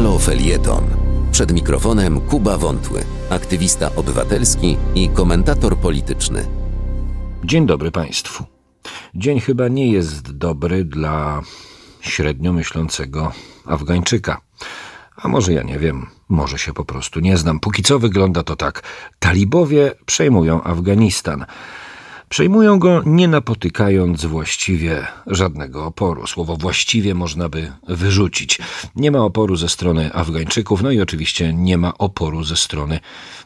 Halo Felieton. Przed mikrofonem Kuba Wątły, aktywista obywatelski i komentator polityczny. Dzień dobry Państwu. Dzień chyba nie jest dobry dla średnio myślącego Afgańczyka. A może ja nie wiem, może się po prostu nie znam. Póki co wygląda to tak. Talibowie przejmują Afganistan. Przejmują go nie napotykając właściwie żadnego oporu. Słowo właściwie można by wyrzucić. Nie ma oporu ze strony Afgańczyków, no i oczywiście nie ma oporu ze strony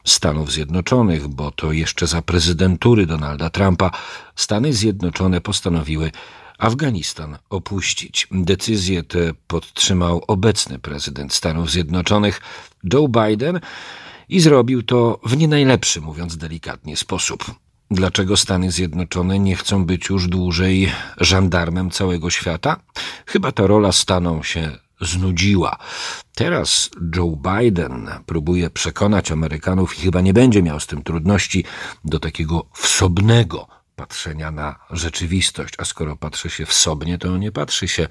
Stanów Zjednoczonych, bo to jeszcze za prezydentury Donalda Trumpa Stany Zjednoczone postanowiły Afganistan opuścić. Decyzję tę podtrzymał obecny prezydent Stanów Zjednoczonych Joe Biden i zrobił to w nie najlepszy, mówiąc delikatnie, sposób. Dlaczego Stany Zjednoczone nie chcą być już dłużej żandarmem całego świata? Chyba ta rola Stanom się znudziła. Teraz Joe Biden próbuje przekonać Amerykanów i chyba nie będzie miał z tym trudności do takiego wsobnego patrzenia na rzeczywistość. A skoro patrzy się wsobnie, to nie patrzy się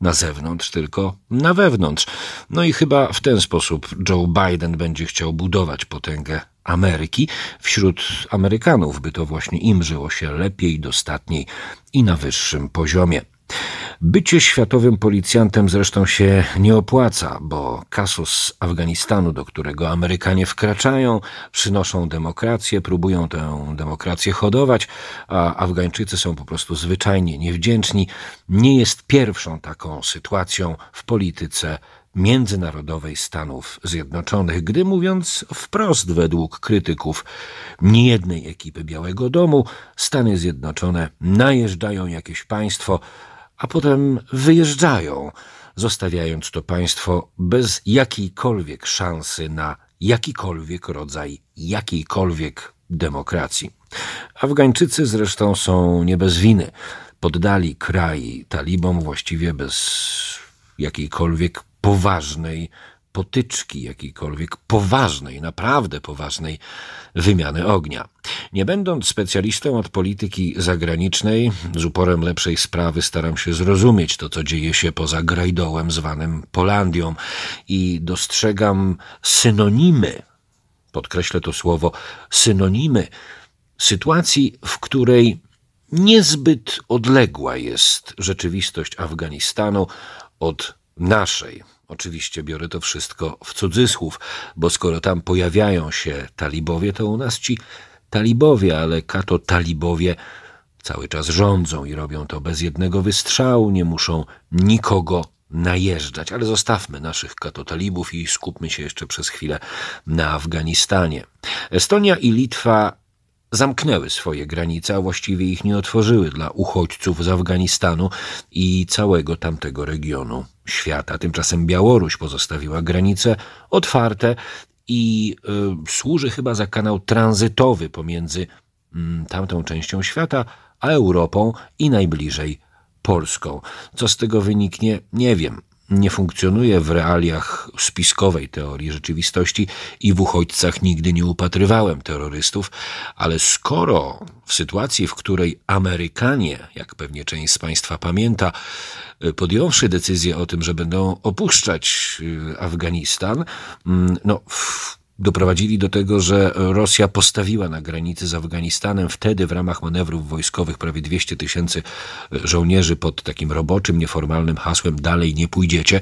na zewnątrz, tylko na wewnątrz. No i chyba w ten sposób Joe Biden będzie chciał budować potęgę Ameryki. Wśród Amerykanów, by to właśnie im żyło się lepiej, dostatniej i na wyższym poziomie. Bycie światowym policjantem zresztą się nie opłaca, bo kasus Afganistanu, do którego Amerykanie wkraczają, przynoszą demokrację, próbują tę demokrację hodować, a Afgańczycy są po prostu zwyczajnie niewdzięczni, nie jest pierwszą taką sytuacją w polityce międzynarodowej Stanów Zjednoczonych, gdy mówiąc wprost według krytyków niejednej ekipy Białego Domu, Stany Zjednoczone najeżdżają jakieś państwo, a potem wyjeżdżają, zostawiając to państwo bez jakiejkolwiek szansy na jakikolwiek rodzaj jakiejkolwiek demokracji. Afgańczycy zresztą są nie bez winy. Poddali kraj talibom właściwie bez jakiejkolwiek poważnej potyczki, jakiejkolwiek poważnej, naprawdę poważnej wymiany ognia. Nie będąc specjalistą od polityki zagranicznej, z uporem lepszej sprawy staram się zrozumieć to, co dzieje się poza grajdołem zwanym Polandią i dostrzegam synonimy, podkreślę to słowo, synonimy sytuacji, w której niezbyt odległa jest rzeczywistość Afganistanu od naszej. Oczywiście biorę to wszystko w cudzysłów, bo skoro tam pojawiają się talibowie, to u nas ci talibowie, ale kato talibowie cały czas rządzą i robią to bez jednego wystrzału, nie muszą nikogo najeżdżać. Ale zostawmy naszych katotalibów i skupmy się jeszcze przez chwilę na Afganistanie. Estonia i Litwa zamknęły swoje granice, a właściwie ich nie otworzyły dla uchodźców z Afganistanu i całego tamtego regionu świata. Tymczasem Białoruś pozostawiła granice otwarte i y, służy chyba za kanał tranzytowy pomiędzy y, tamtą częścią świata a Europą i najbliżej Polską. Co z tego wyniknie, nie wiem nie funkcjonuje w realiach spiskowej teorii rzeczywistości i w uchodźcach nigdy nie upatrywałem terrorystów, ale skoro w sytuacji, w której Amerykanie, jak pewnie część z Państwa pamięta, podjąwszy decyzję o tym, że będą opuszczać y, Afganistan, mm, no, doprowadzili do tego, że Rosja postawiła na granicy z Afganistanem wtedy w ramach manewrów wojskowych prawie 200 tysięcy żołnierzy pod takim roboczym, nieformalnym hasłem dalej nie pójdziecie,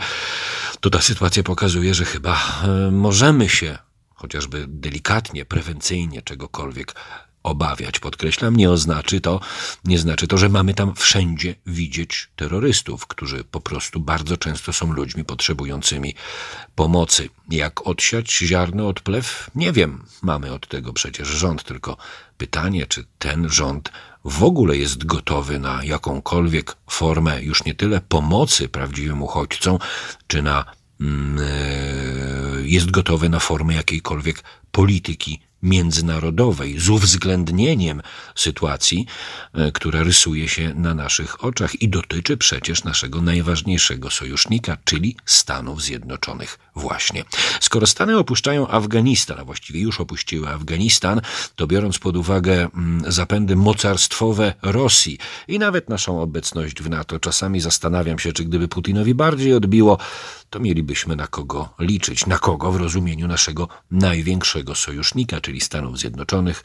to ta sytuacja pokazuje, że chyba e, możemy się chociażby delikatnie, prewencyjnie czegokolwiek obawiać. Podkreślam, nie oznaczy to, nie znaczy to, że mamy tam wszędzie widzieć terrorystów, którzy po prostu bardzo często są ludźmi potrzebującymi pomocy. Jak odsiać ziarno od plew? Nie wiem. Mamy od tego przecież rząd, tylko pytanie, czy ten rząd w ogóle jest gotowy na jakąkolwiek formę już nie tyle pomocy prawdziwym uchodźcom, czy na mm, e, jest gotowy na formę jakiejkolwiek polityki międzynarodowej z uwzględnieniem sytuacji, e, która rysuje się na naszych oczach i dotyczy przecież naszego najważniejszego sojusznika, czyli Stanów Zjednoczonych właśnie. Skoro Stany opuszczają Afganistan, a właściwie już opuściły Afganistan, to biorąc pod uwagę mm, zapędy mocarstwowe Rosji i nawet naszą obecność w NATO, czasami zastanawiam się, czy gdyby Putinowi bardziej odbiło, to mielibyśmy na kogo liczyć, na kogo w rozumieniu naszego największego sojusznika, czyli Stanów Zjednoczonych,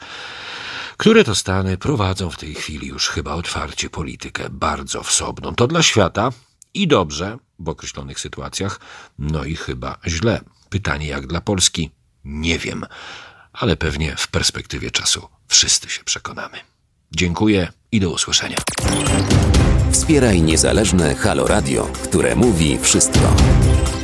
które to Stany prowadzą w tej chwili już chyba otwarcie politykę bardzo wsobną. To dla świata i dobrze w określonych sytuacjach, no i chyba źle. Pytanie jak dla Polski? Nie wiem, ale pewnie w perspektywie czasu wszyscy się przekonamy. Dziękuję i do usłyszenia. Wspieraj niezależne Halo Radio, które mówi wszystko.